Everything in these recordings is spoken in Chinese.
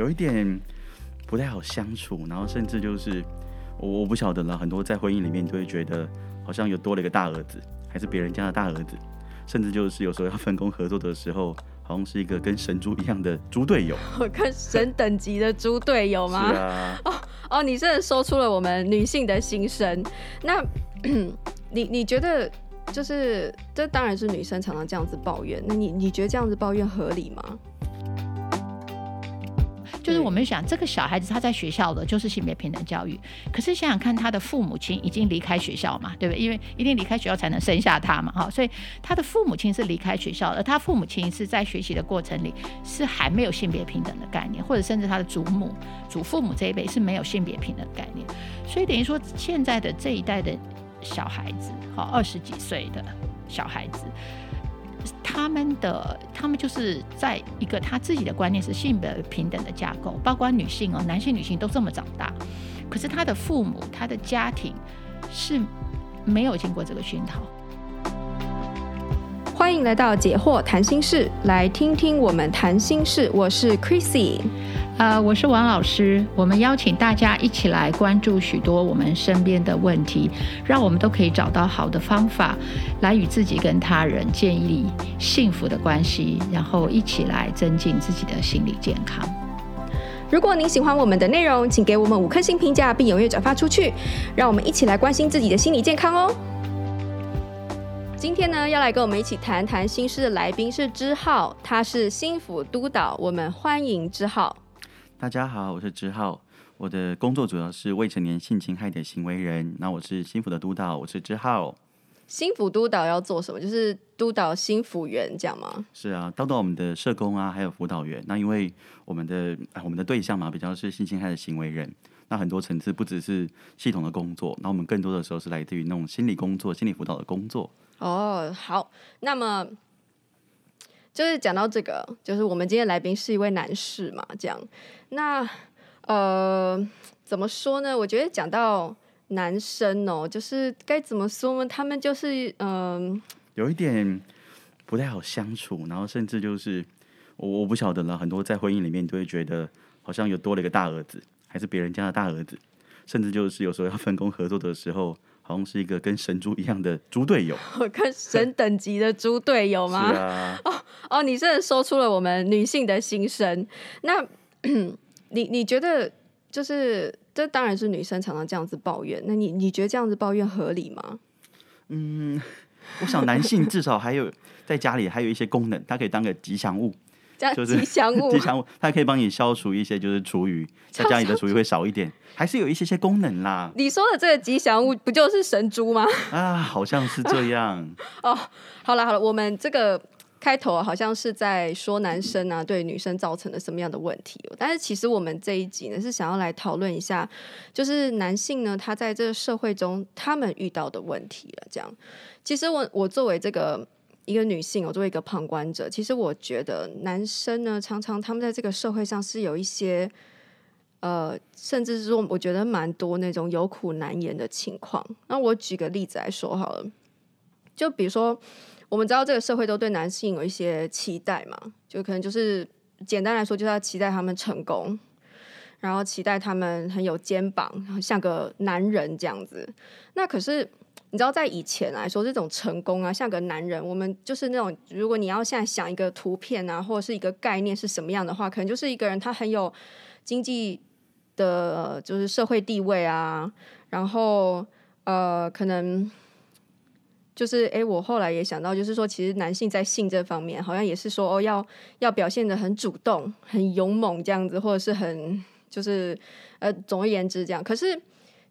有一点不太好相处，然后甚至就是我我不晓得了，很多在婚姻里面就会觉得好像有多了一个大儿子，还是别人家的大儿子，甚至就是有时候要分工合作的时候，好像是一个跟神猪一样的猪队友，跟神等级的猪队友吗？是啊。哦哦，你真的说出了我们女性的心声。那 你你觉得？就是，这当然是女生常常这样子抱怨。那你你觉得这样子抱怨合理吗？就是我们想，这个小孩子他在学校的就是性别平等教育，可是想想看，他的父母亲已经离开学校嘛，对不对？因为一定离开学校才能生下他嘛，哈，所以他的父母亲是离开学校，而他父母亲是在学习的过程里是还没有性别平等的概念，或者甚至他的祖母、祖父母这一辈是没有性别平等的概念，所以等于说现在的这一代的。小孩子，好，二十几岁的小孩子，他们的他们就是在一个他自己的观念是性别平等的架构，包括女性哦，男性女性都这么长大，可是他的父母他的家庭是没有经过这个熏陶。欢迎来到解惑谈心事，来听听我们谈心事，我是 Chrissy。呃，我是王老师。我们邀请大家一起来关注许多我们身边的问题，让我们都可以找到好的方法，来与自己跟他人建立幸福的关系，然后一起来增进自己的心理健康。如果您喜欢我们的内容，请给我们五颗星评价，并踊跃转发出去，让我们一起来关心自己的心理健康哦。今天呢，要来跟我们一起谈谈心事的来宾是之浩，他是心辅督导，我们欢迎之浩。大家好，我是之浩。我的工作主要是未成年性侵害的行为人。那我是新辅的督导，我是之浩。心辅督导要做什么？就是督导新辅员，这样吗？是啊，督导我们的社工啊，还有辅导员。那因为我们的我们的对象嘛，比较是性侵害的行为人。那很多层次不只是系统的工作，那我们更多的时候是来自于那种心理工作、心理辅导的工作。哦，好，那么。就是讲到这个，就是我们今天来宾是一位男士嘛，这样。那呃，怎么说呢？我觉得讲到男生哦，就是该怎么说呢？他们就是嗯，呃、有一点不太好相处，然后甚至就是我我不晓得了，很多在婚姻里面都会觉得好像有多了一个大儿子，还是别人家的大儿子，甚至就是有时候要分工合作的时候。好像是一个跟神猪一样的猪队友，跟神等级的猪队友吗？是啊。哦哦，你真的说出了我们女性的心声。那 你你觉得，就是这当然是女生常常这样子抱怨。那你你觉得这样子抱怨合理吗？嗯，我想男性至少还有在家里还有一些功能，它可以当个吉祥物。就是吉祥物，吉祥物，它可以帮你消除一些就是厨余，在家里的厨余会少一点，还是有一些些功能啦。你说的这个吉祥物不就是神猪吗？啊，好像是这样。哦，好了好了，我们这个开头好像是在说男生啊对女生造成了什么样的问题，但是其实我们这一集呢是想要来讨论一下，就是男性呢他在这个社会中他们遇到的问题了。这样，其实我我作为这个。一个女性，我作为一个旁观者，其实我觉得男生呢，常常他们在这个社会上是有一些，呃，甚至是说，我觉得蛮多那种有苦难言的情况。那我举个例子来说好了，就比如说，我们知道这个社会都对男性有一些期待嘛，就可能就是简单来说，就是要期待他们成功，然后期待他们很有肩膀，像个男人这样子。那可是。你知道，在以前来说，这种成功啊，像个男人，我们就是那种，如果你要现在想一个图片啊，或者是一个概念是什么样的话，可能就是一个人他很有经济的，就是社会地位啊，然后呃，可能就是哎，我后来也想到，就是说，其实男性在性这方面，好像也是说哦，要要表现得很主动、很勇猛这样子，或者是很就是呃，总而言之这样。可是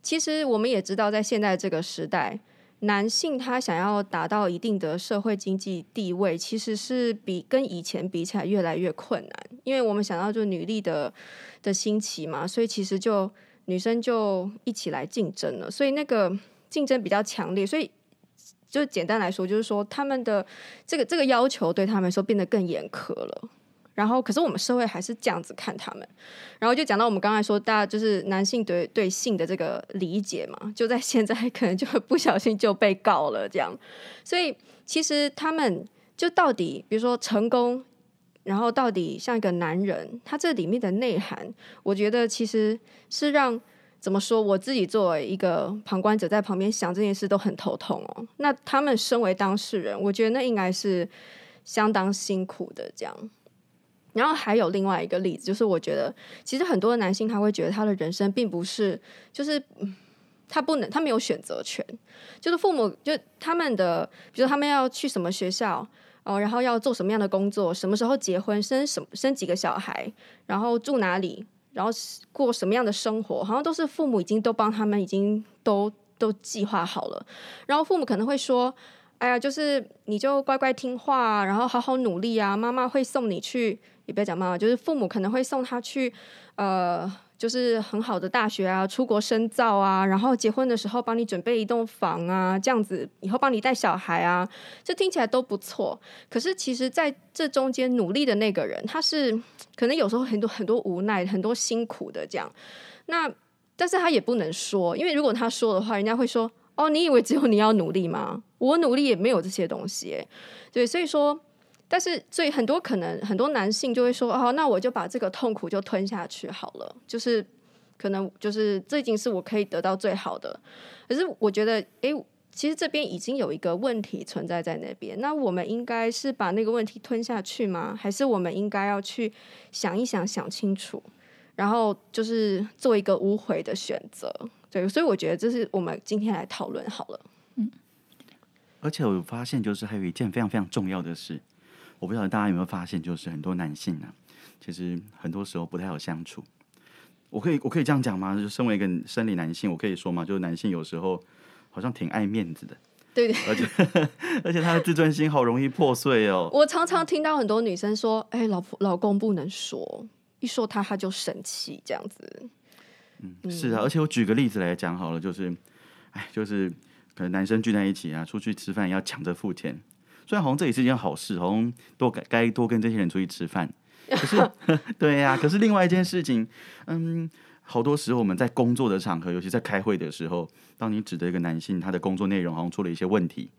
其实我们也知道，在现在这个时代。男性他想要达到一定的社会经济地位，其实是比跟以前比起来越来越困难，因为我们想到就女力的的兴起嘛，所以其实就女生就一起来竞争了，所以那个竞争比较强烈，所以就简单来说，就是说他们的这个这个要求对他们说变得更严苛了。然后，可是我们社会还是这样子看他们。然后就讲到我们刚才说，大家就是男性对对性的这个理解嘛，就在现在可能就不小心就被告了这样。所以其实他们就到底，比如说成功，然后到底像一个男人，他这里面的内涵，我觉得其实是让怎么说，我自己作为一个旁观者在旁边想这件事都很头痛哦。那他们身为当事人，我觉得那应该是相当辛苦的这样。然后还有另外一个例子，就是我觉得其实很多男性他会觉得他的人生并不是，就是他不能，他没有选择权，就是父母就他们的，比如他们要去什么学校。哦，然后要做什么样的工作？什么时候结婚？生什么？生几个小孩？然后住哪里？然后过什么样的生活？好像都是父母已经都帮他们已经都都计划好了。然后父母可能会说：“哎呀，就是你就乖乖听话，然后好好努力啊，妈妈会送你去。”也不要讲妈妈，就是父母可能会送他去，呃。就是很好的大学啊，出国深造啊，然后结婚的时候帮你准备一栋房啊，这样子以后帮你带小孩啊，这听起来都不错。可是其实在这中间努力的那个人，他是可能有时候很多很多无奈，很多辛苦的这样。那但是他也不能说，因为如果他说的话，人家会说：“哦，你以为只有你要努力吗？我努力也没有这些东西。”对，所以说。但是，所以很多可能很多男性就会说：“哦，那我就把这个痛苦就吞下去好了。”就是可能就是这已经是我可以得到最好的。可是我觉得，诶，其实这边已经有一个问题存在在那边。那我们应该是把那个问题吞下去吗？还是我们应该要去想一想，想清楚，然后就是做一个无悔的选择？对，所以我觉得这是我们今天来讨论好了。嗯，而且我发现，就是还有一件非常非常重要的事。我不晓得大家有没有发现，就是很多男性啊，其实很多时候不太好相处。我可以我可以这样讲吗？就是身为一个生理男性，我可以说吗？就是男性有时候好像挺爱面子的，对对，而且而且他的自尊心好容易破碎哦。我常常听到很多女生说：“哎，老婆老公不能说，一说他他就生气，这样子。”嗯，是啊。而且我举个例子来讲好了，就是，哎，就是可能男生聚在一起啊，出去吃饭要抢着付钱。虽然好像这也是一件好事，好像多该该多跟这些人出去吃饭。可是，对呀、啊，可是另外一件事情，嗯，好多时候我们在工作的场合，尤其在开会的时候，当你指的一个男性他的工作内容好像出了一些问题，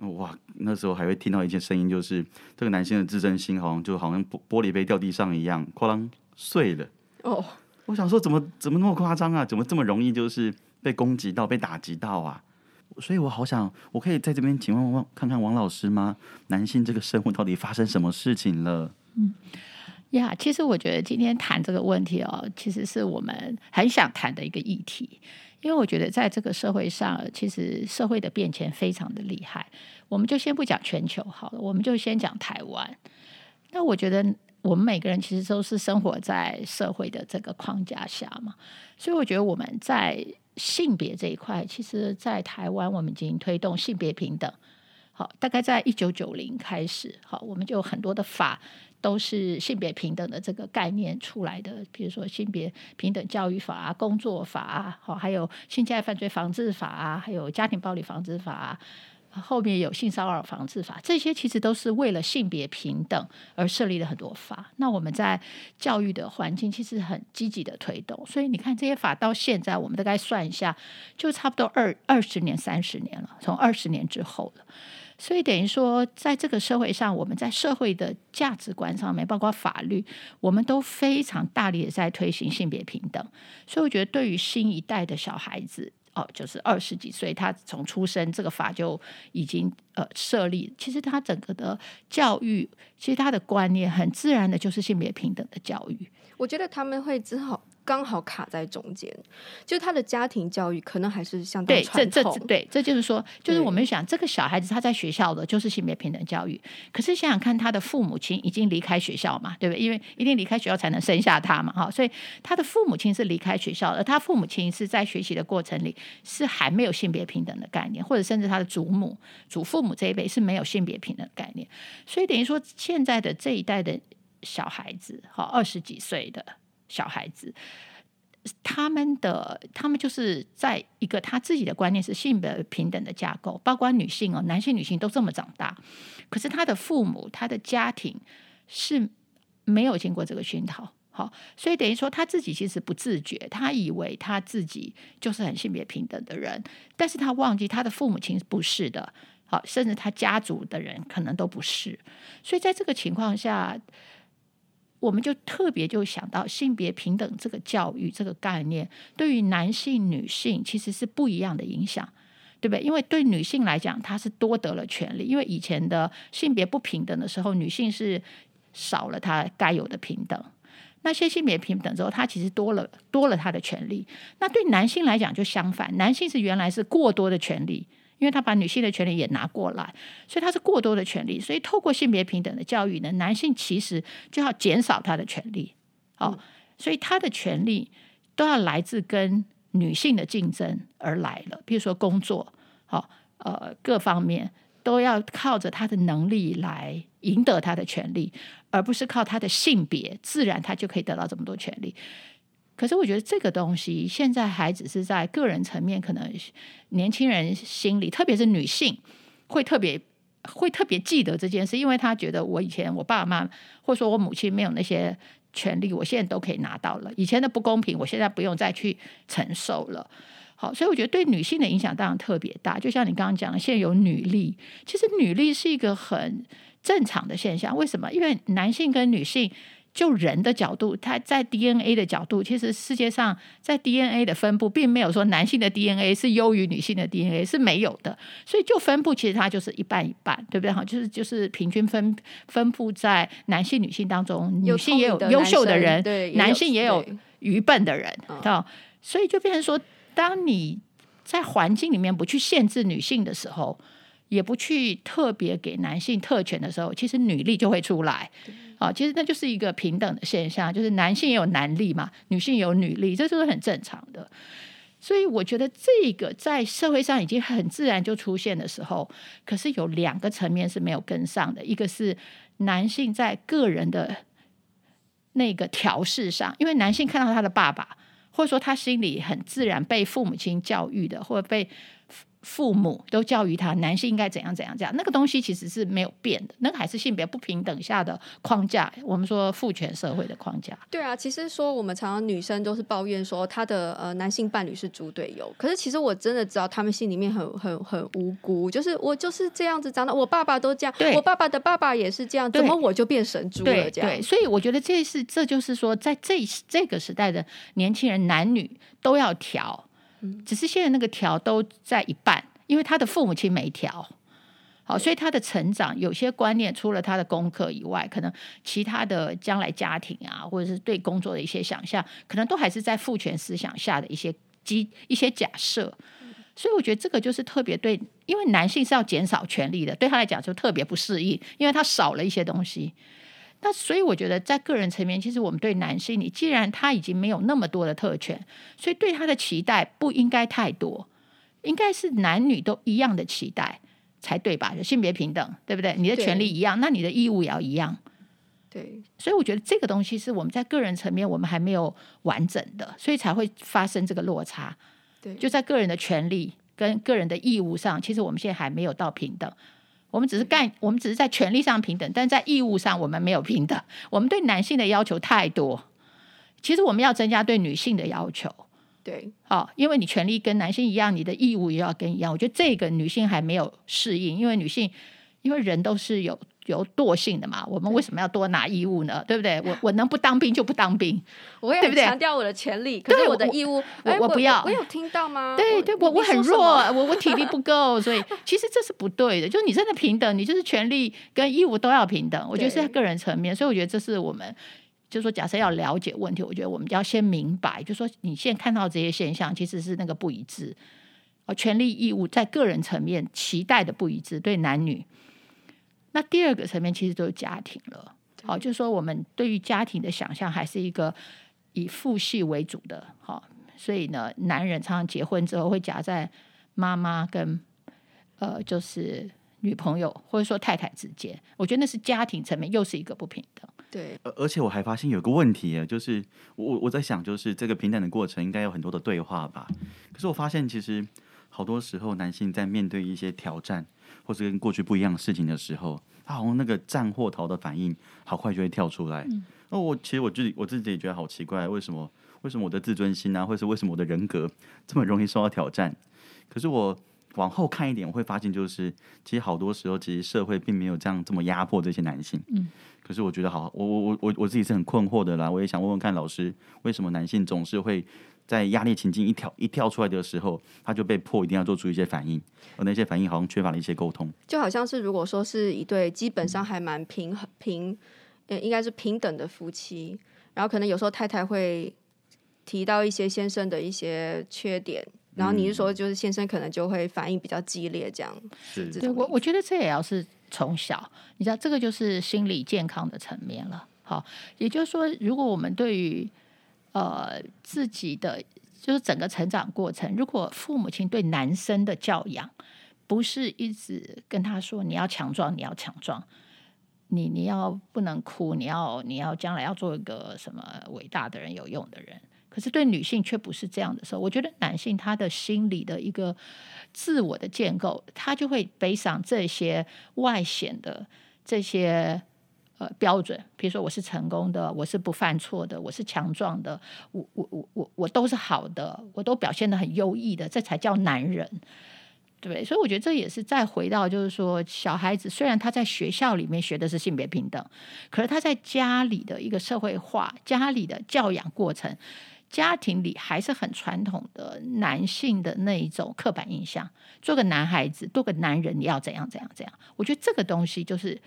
哇，那时候还会听到一些声音，就是这个男性的自尊心好像就好像玻玻璃杯掉地上一样，哐啷碎了。哦，我想说，怎么怎么那么夸张啊？怎么这么容易就是被攻击到、被打击到啊？所以我好想，我可以在这边请问问看看王老师吗？男性这个生物到底发生什么事情了？嗯，呀，其实我觉得今天谈这个问题哦，其实是我们很想谈的一个议题，因为我觉得在这个社会上，其实社会的变迁非常的厉害。我们就先不讲全球好了，我们就先讲台湾。那我觉得我们每个人其实都是生活在社会的这个框架下嘛，所以我觉得我们在。性别这一块，其实，在台湾我们已经推动性别平等。好，大概在一九九零开始，好，我们就很多的法都是性别平等的这个概念出来的，比如说性别平等教育法啊、工作法啊，好，还有性侵害犯罪防治法啊，还有家庭暴力防治法。后面有性骚扰防治法，这些其实都是为了性别平等而设立了很多法。那我们在教育的环境其实很积极的推动，所以你看这些法到现在，我们大概算一下，就差不多二二十年、三十年了，从二十年之后了。所以等于说，在这个社会上，我们在社会的价值观上面，包括法律，我们都非常大力的在推行性别平等。所以我觉得，对于新一代的小孩子，哦，就是二十几岁，他从出生这个法就已经呃设立。其实他整个的教育，其实他的观念很自然的就是性别平等的教育。我觉得他们会之后。刚好卡在中间，就他的家庭教育可能还是相当传统。对，这这对，这就是说，就是我们想这个小孩子他在学校的就是性别平等教育，可是想想看，他的父母亲已经离开学校嘛，对不对？因为一定离开学校才能生下他嘛，哈，所以他的父母亲是离开学校的，而他父母亲是在学习的过程里是还没有性别平等的概念，或者甚至他的祖母、祖父母这一辈是没有性别平等的概念，所以等于说现在的这一代的小孩子，哈，二十几岁的。小孩子，他们的他们就是在一个他自己的观念是性别平等的架构，包括女性哦，男性女性都这么长大，可是他的父母他的家庭是没有经过这个熏陶，好，所以等于说他自己其实不自觉，他以为他自己就是很性别平等的人，但是他忘记他的父母亲不是的。好，甚至他家族的人可能都不是。所以在这个情况下，我们就特别就想到性别平等这个教育这个概念，对于男性、女性其实是不一样的影响。对不对？因为对女性来讲，她是多得了权利。因为以前的性别不平等的时候，女性是少了她该有的平等。那些性别平等之后，她其实多了多了她的权利。那对男性来讲就相反，男性是原来是过多的权利，因为他把女性的权利也拿过来，所以他是过多的权利。所以透过性别平等的教育呢，男性其实就要减少他的权利。哦，所以他的权利都要来自跟。女性的竞争而来了，比如说工作，好，呃，各方面都要靠着他的能力来赢得他的权利，而不是靠他的性别，自然他就可以得到这么多权利。可是我觉得这个东西现在还只是在个人层面，可能年轻人心里，特别是女性，会特别会特别记得这件事，因为她觉得我以前我爸妈或者说我母亲没有那些。权利我现在都可以拿到了，以前的不公平，我现在不用再去承受了。好，所以我觉得对女性的影响当然特别大。就像你刚刚讲的，现在有女力，其实女力是一个很正常的现象。为什么？因为男性跟女性。就人的角度，他在 DNA 的角度，其实世界上在 DNA 的分布，并没有说男性的 DNA 是优于女性的 DNA 是没有的。所以就分布，其实它就是一半一半，对不对？哈，就是就是平均分分布在男性女性当中，女性也有优秀的人，对，男性也有愚笨的人，哦，所以就变成说，当你在环境里面不去限制女性的时候，也不去特别给男性特权的时候，其实女力就会出来。啊，其实那就是一个平等的现象，就是男性也有男力嘛，女性也有女力，这是很正常的。所以我觉得这个在社会上已经很自然就出现的时候，可是有两个层面是没有跟上的，一个是男性在个人的那个调试上，因为男性看到他的爸爸，或者说他心里很自然被父母亲教育的，或者被。父母都教育他，男性应该怎样怎样这样，那个东西其实是没有变的，那个还是性别不平等下的框架。我们说父权社会的框架。对啊，其实说我们常常女生都是抱怨说她的呃男性伴侣是猪队友，可是其实我真的知道他们心里面很很很无辜，就是我就是这样子长大，我爸爸都这样，我爸爸的爸爸也是这样，怎么我就变神猪了这样？对，所以我觉得这是这就是说，在这这个时代的年轻人，男女都要调。只是现在那个调都在一半，因为他的父母亲没调好，所以他的成长有些观念，除了他的功课以外，可能其他的将来家庭啊，或者是对工作的一些想象，可能都还是在父权思想下的一些基一些假设。所以我觉得这个就是特别对，因为男性是要减少权力的，对他来讲就特别不适应，因为他少了一些东西。那所以我觉得，在个人层面，其实我们对男性，你既然他已经没有那么多的特权，所以对他的期待不应该太多，应该是男女都一样的期待才对吧？就性别平等，对不对？你的权利一样，那你的义务也要一样。对，所以我觉得这个东西是我们在个人层面我们还没有完整的，所以才会发生这个落差。对，就在个人的权利跟个人的义务上，其实我们现在还没有到平等。我们只是干，我们只是在权利上平等，但在义务上我们没有平等。我们对男性的要求太多，其实我们要增加对女性的要求。对，好，因为你权利跟男性一样，你的义务也要跟一样。我觉得这个女性还没有适应，因为女性，因为人都是有。有惰性的嘛？我们为什么要多拿义务呢？对不对？我 我能不当兵就不当兵，我也强调我的权利，可是我的义务，我我不要。我有听到吗？对对，我我很弱，我我体力不够，所以 其实这是不对的。就是你真的平等，你就是权利跟义务都要平等。我觉得是在个人层面，所以我觉得这是我们，就是说，假设要了解问题，我觉得我们要先明白，就是说你现在看到这些现象，其实是那个不一致，哦，权利义务在个人层面期待的不一致，对男女。那第二个层面其实都是家庭了，好，就是说我们对于家庭的想象还是一个以父系为主的，好，所以呢，男人常常结婚之后会夹在妈妈跟呃，就是女朋友或者说太太之间，我觉得那是家庭层面又是一个不平等。对，而而且我还发现有个问题，就是我我在想，就是这个平等的过程应该有很多的对话吧，可是我发现其实好多时候男性在面对一些挑战。或是跟过去不一样的事情的时候，他好像那个战或逃的反应，好快就会跳出来。那、嗯、我其实我自己我自己也觉得好奇怪，为什么为什么我的自尊心啊，或是为什么我的人格这么容易受到挑战？可是我往后看一点，我会发现就是其实好多时候，其实社会并没有这样这么压迫这些男性。嗯。可是我觉得好，我我我我我自己是很困惑的啦。我也想问问看老师，为什么男性总是会在压力情境一跳一跳出来的时候，他就被迫一定要做出一些反应，而那些反应好像缺乏了一些沟通。就好像是如果说是一对基本上还蛮平衡平，呃，应该是平等的夫妻，然后可能有时候太太会提到一些先生的一些缺点。然后你是说，就是先生可能就会反应比较激烈，这样。是，对，我我觉得这也要是从小，你知道，这个就是心理健康的层面了。好，也就是说，如果我们对于呃自己的就是整个成长过程，如果父母亲对男生的教养不是一直跟他说你要强壮，你要强壮，你你要不能哭，你要你要将来要做一个什么伟大的人、有用的人。可是对女性却不是这样的时候，我觉得男性他的心理的一个自我的建构，他就会背上这些外显的这些呃标准，比如说我是成功的，我是不犯错的，我是强壮的，我我我我我都是好的，我都表现得很优异的，这才叫男人，对？所以我觉得这也是再回到就是说，小孩子虽然他在学校里面学的是性别平等，可是他在家里的一个社会化、家里的教养过程。家庭里还是很传统的男性的那一种刻板印象，做个男孩子，做个男人，你要怎样怎样怎样？我觉得这个东西就是，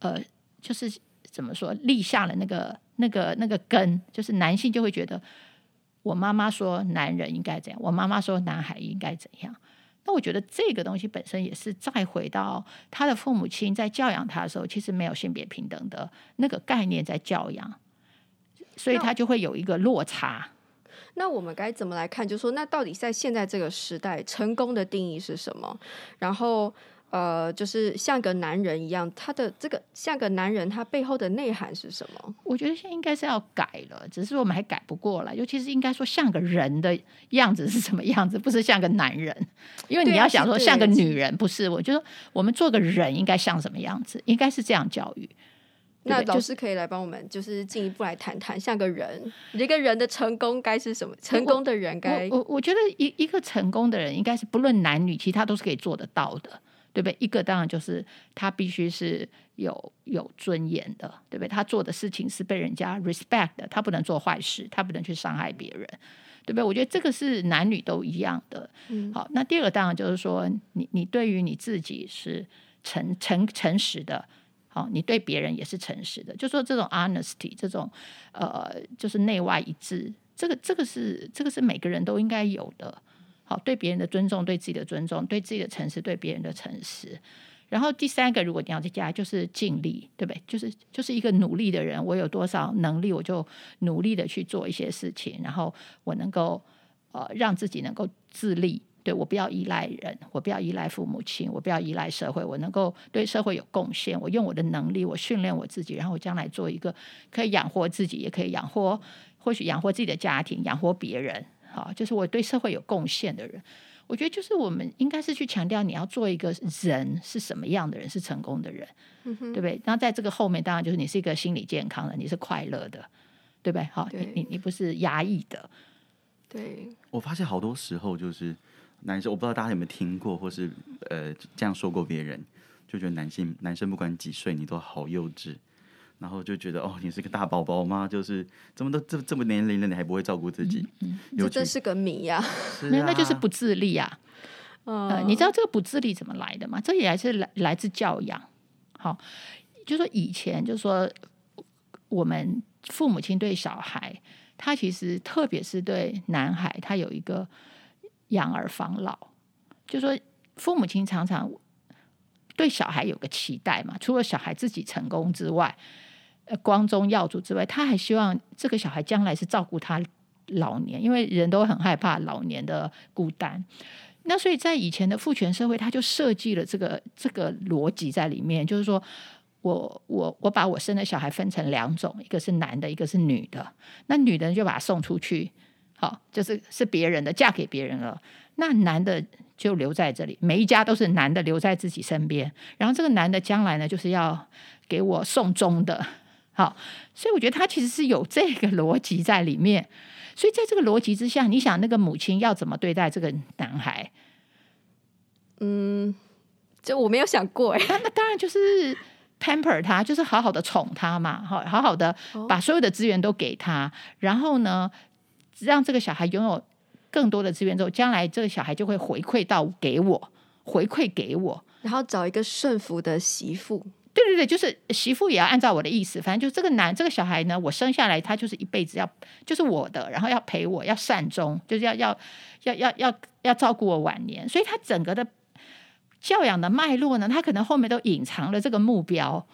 呃，就是怎么说，立下了那个那个那个根，就是男性就会觉得，我妈妈说男人应该怎样，我妈妈说男孩应该怎样。那我觉得这个东西本身也是再回到他的父母亲在教养他的时候，其实没有性别平等的那个概念在教养，所以他就会有一个落差。那我们该怎么来看？就是说，那到底在现在这个时代，成功的定义是什么？然后，呃，就是像个男人一样，他的这个像个男人，他背后的内涵是什么？我觉得现在应该是要改了，只是我们还改不过来。尤其是应该说，像个人的样子是什么样子，不是像个男人。因为你要想说像个女人，不是？我觉得我们做个人应该像什么样子？应该是这样教育。那老师可以来帮我们，就是进一步来谈谈，像个人，一个人的成功该是什么？成功的人该我我，我觉得一一个成功的人，应该是不论男女，其他都是可以做得到的，对不对？一个当然就是他必须是有有尊严的，对不对？他做的事情是被人家 respect 的，他不能做坏事，他不能去伤害别人，对不对？我觉得这个是男女都一样的。嗯，好，那第二个当然就是说，你你对于你自己是诚诚诚实的。哦，你对别人也是诚实的，就说这种 honesty，这种呃，就是内外一致，这个这个是这个是每个人都应该有的。好，对别人的尊重，对自己的尊重，对自己的诚实，对别人的诚实。然后第三个，如果你要再加，就是尽力，对不对？就是就是一个努力的人，我有多少能力，我就努力的去做一些事情，然后我能够呃让自己能够自立。对，我不要依赖人，我不要依赖父母亲，我不要依赖社会，我能够对社会有贡献。我用我的能力，我训练我自己，然后我将来做一个可以养活自己，也可以养活，或许养活自己的家庭，养活别人。好，就是我对社会有贡献的人。我觉得，就是我们应该是去强调，你要做一个人是什么样的人，是成功的人，嗯、对不对？然后在这个后面，当然就是你是一个心理健康的，你是快乐的，对不对？好，你你你不是压抑的。对，我发现好多时候就是。男生，我不知道大家有没有听过，或是呃这样说过别人，就觉得男性男生不管几岁，你都好幼稚，然后就觉得哦，你是个大宝宝吗？就是怎么都这这么年龄了，你还不会照顾自己？嗯，嗯这真是个谜呀、啊！没有，那就是不自立啊。呃，你知道这个不自立怎么来的吗？这也还是来来自教养。好，就说以前就说我们父母亲对小孩，他其实特别是对男孩，他有一个。养儿防老，就说父母亲常常对小孩有个期待嘛。除了小孩自己成功之外，呃，光宗耀祖之外，他还希望这个小孩将来是照顾他老年，因为人都很害怕老年的孤单。那所以在以前的父权社会，他就设计了这个这个逻辑在里面，就是说我我我把我生的小孩分成两种，一个是男的，一个是女的。那女的就把他送出去。好，就是是别人的，嫁给别人了。那男的就留在这里，每一家都是男的留在自己身边。然后这个男的将来呢，就是要给我送终的。好，所以我觉得他其实是有这个逻辑在里面。所以在这个逻辑之下，你想那个母亲要怎么对待这个男孩？嗯，就我没有想过哎。那 那当然就是 pamper 他，就是好好的宠他嘛，好好好的把所有的资源都给他，然后呢，让这个小孩拥有更多的资源之后，将来这个小孩就会回馈到给我，回馈给我，然后找一个顺服的媳妇。对对对，就是媳妇也要按照我的意思，反正就这个男这个小孩呢，我生下来他就是一辈子要就是我的，然后要陪我，要善终，就是要要要要要要照顾我晚年，所以他整个的教养的脉络呢，他可能后面都隐藏了这个目标。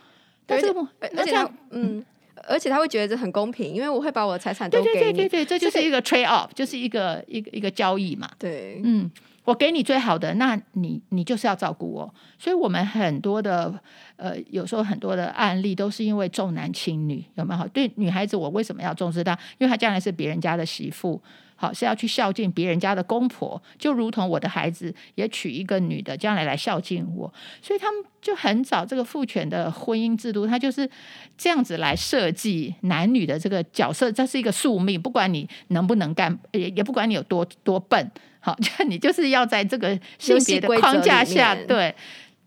但，这个目而且他嗯，而且他会觉得这很公平，因为我会把我的财产都给你。对对对对对，这就是一个 trade off，就是一个一个一个交易嘛。对，嗯。我给你最好的，那你你就是要照顾我。所以，我们很多的呃，有时候很多的案例都是因为重男轻女，有没有？对女孩子，我为什么要重视她？因为她将来是别人家的媳妇，好是要去孝敬别人家的公婆，就如同我的孩子也娶一个女的，将来来孝敬我。所以，他们就很早这个父权的婚姻制度，它就是这样子来设计男女的这个角色，这是一个宿命，不管你能不能干，也也不管你有多多笨。好，就你就是要在这个性别的框架下，对。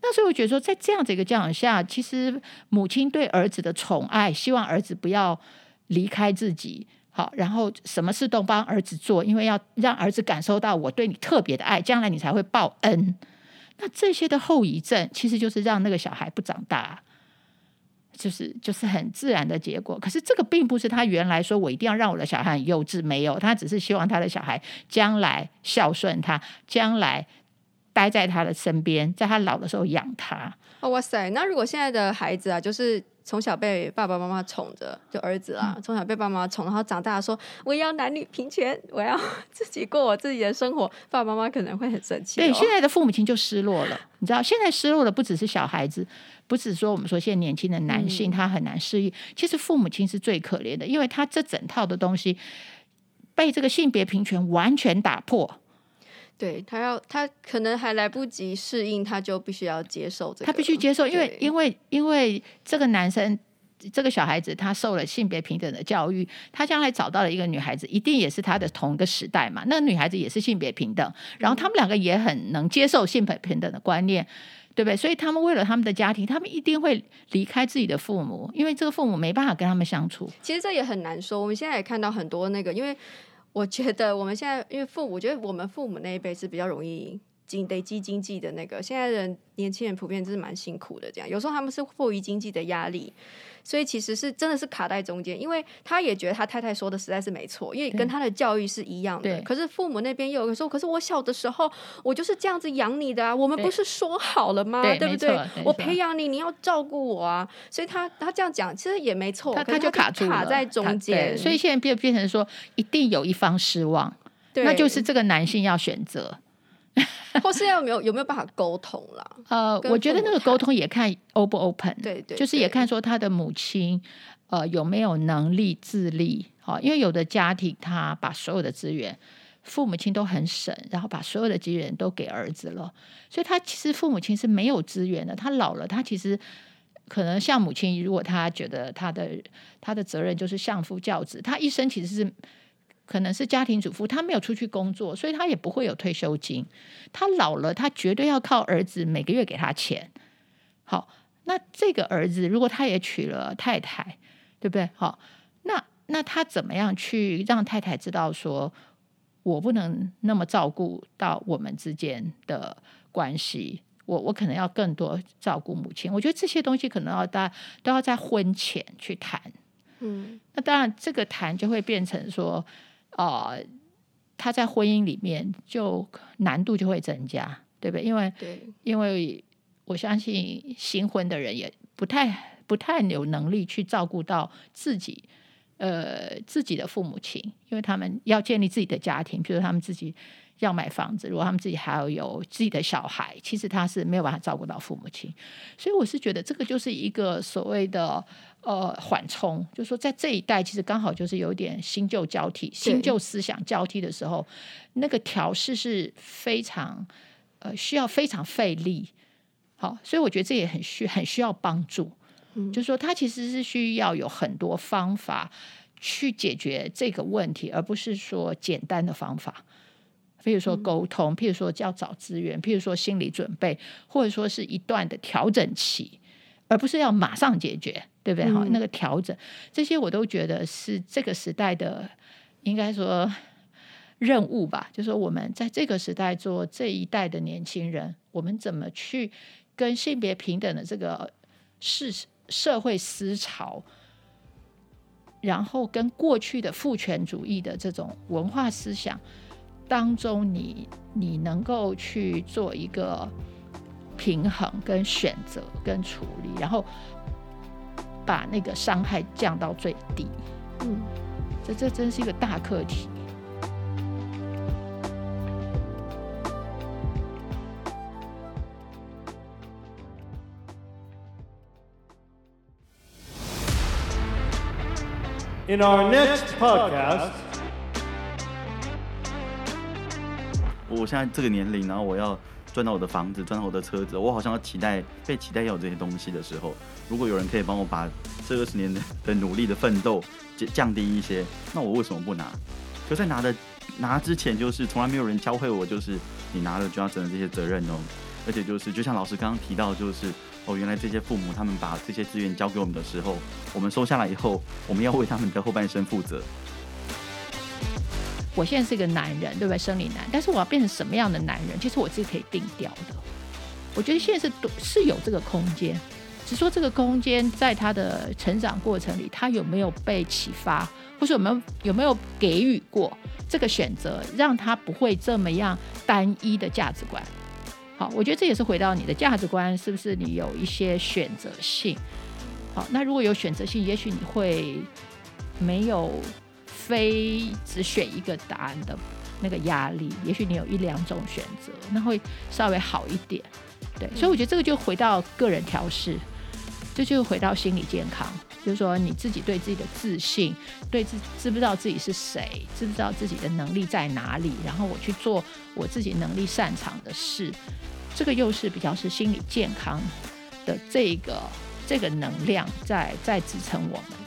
那所以我觉得说，在这样子一个教养下，其实母亲对儿子的宠爱，希望儿子不要离开自己。好，然后什么事都帮儿子做，因为要让儿子感受到我对你特别的爱，将来你才会报恩。那这些的后遗症，其实就是让那个小孩不长大。就是就是很自然的结果，可是这个并不是他原来说我一定要让我的小孩很幼稚，没有，他只是希望他的小孩将来孝顺他，将来待在他的身边，在他老的时候养他。哇塞！那如果现在的孩子啊，就是。从小被爸爸妈妈宠着，就儿子啦，从小被爸爸妈妈宠，然后长大说我要男女平权，我要自己过我自己的生活，爸爸妈妈可能会很生气哦。对，现在的父母亲就失落了，你知道，现在失落的不只是小孩子，不只是说我们说现在年轻的男性他很难适应，其实父母亲是最可怜的，因为他这整套的东西被这个性别平权完全打破。对他要，他可能还来不及适应，他就必须要接受这个。他必须接受，因为因为因为这个男生，这个小孩子，他受了性别平等的教育，他将来找到了一个女孩子，一定也是他的同一个时代嘛。那个女孩子也是性别平等，然后他们两个也很能接受性别平等的观念，对不对？所以他们为了他们的家庭，他们一定会离开自己的父母，因为这个父母没办法跟他们相处。其实这也很难说。我们现在也看到很多那个，因为。我觉得我们现在，因为父母，我觉得我们父母那一辈是比较容易经累积经济的那个，现在人年轻人普遍就是蛮辛苦的，这样有时候他们是迫于经济的压力。所以其实是真的是卡在中间，因为他也觉得他太太说的实在是没错，因为跟他的教育是一样的。可是父母那边又有说，可是我小的时候我就是这样子养你的啊，我们不是说好了吗？对，对不对？我培养你，你要照顾我啊。所以他他这样讲其实也没错，他他就卡住，卡在中间。所以现在变变成说，一定有一方失望，那就是这个男性要选择。或是要有没有有没有办法沟通啦？呃，我觉得那个沟通也看 open 不 open，对，对对，就是也看说他的母亲呃有没有能力自立。好，因为有的家庭他把所有的资源，父母亲都很省，然后把所有的资源都给儿子了，所以他其实父母亲是没有资源的。他老了，他其实可能像母亲，如果他觉得他的他的责任就是相夫教子，他一生其实是。可能是家庭主妇，他没有出去工作，所以他也不会有退休金。他老了，他绝对要靠儿子每个月给他钱。好，那这个儿子如果他也娶了太太，对不对？好，那那他怎么样去让太太知道说，我不能那么照顾到我们之间的关系？我我可能要更多照顾母亲。我觉得这些东西可能要大都要在婚前去谈。嗯，那当然这个谈就会变成说。哦、呃，他在婚姻里面就难度就会增加，对不对？因为对因为我相信新婚的人也不太不太有能力去照顾到自己呃自己的父母亲，因为他们要建立自己的家庭，比如他们自己要买房子，如果他们自己还要有自己的小孩，其实他是没有办法照顾到父母亲，所以我是觉得这个就是一个所谓的。呃，缓冲，就是说，在这一代其实刚好就是有点新旧交替、新旧思想交替的时候，那个调试是非常呃需要非常费力。好，所以我觉得这也很需很需要帮助。嗯，就是说，他其实是需要有很多方法去解决这个问题，而不是说简单的方法。譬如说沟通，譬如说要找资源，譬如说心理准备，或者说是一段的调整期，而不是要马上解决，对不对？哈、嗯，那个调整，这些我都觉得是这个时代的，应该说任务吧。就是说我们在这个时代做这一代的年轻人，我们怎么去跟性别平等的这个社社会思潮，然后跟过去的父权主义的这种文化思想当中你，你你能够去做一个平衡、跟选择、跟处理，然后把那个伤害降到最低。嗯，这这真是一个大课题。In our next podcast，我现在这个年龄，然后我要赚到我的房子，赚到我的车子，我好像要期待被期待要有这些东西的时候，如果有人可以帮我把这二十年的努力的奋斗降降低一些，那我为什么不拿？可在拿的拿之前，就是从来没有人教会我，就是你拿了就要承担这些责任哦。而且就是，就像老师刚刚提到，就是哦，原来这些父母他们把这些资源交给我们的时候，我们收下来以后，我们要为他们的后半生负责。我现在是一个男人，对不对？生理男，但是我要变成什么样的男人？其实我自己可以定调的。我觉得现在是是有这个空间，只说这个空间在他的成长过程里，他有没有被启发，或是有没有有没有给予过这个选择，让他不会这么样单一的价值观。好，我觉得这也是回到你的价值观，是不是你有一些选择性？好，那如果有选择性，也许你会没有非只选一个答案的那个压力，也许你有一两种选择，那会稍微好一点。对，所以我觉得这个就回到个人调试，这就回到心理健康，就是说你自己对自己的自信，对自知不知道自己是谁，知不知道自己的能力在哪里，然后我去做我自己能力擅长的事。这个又是比较是心理健康的这个这个能量在在支撑我们。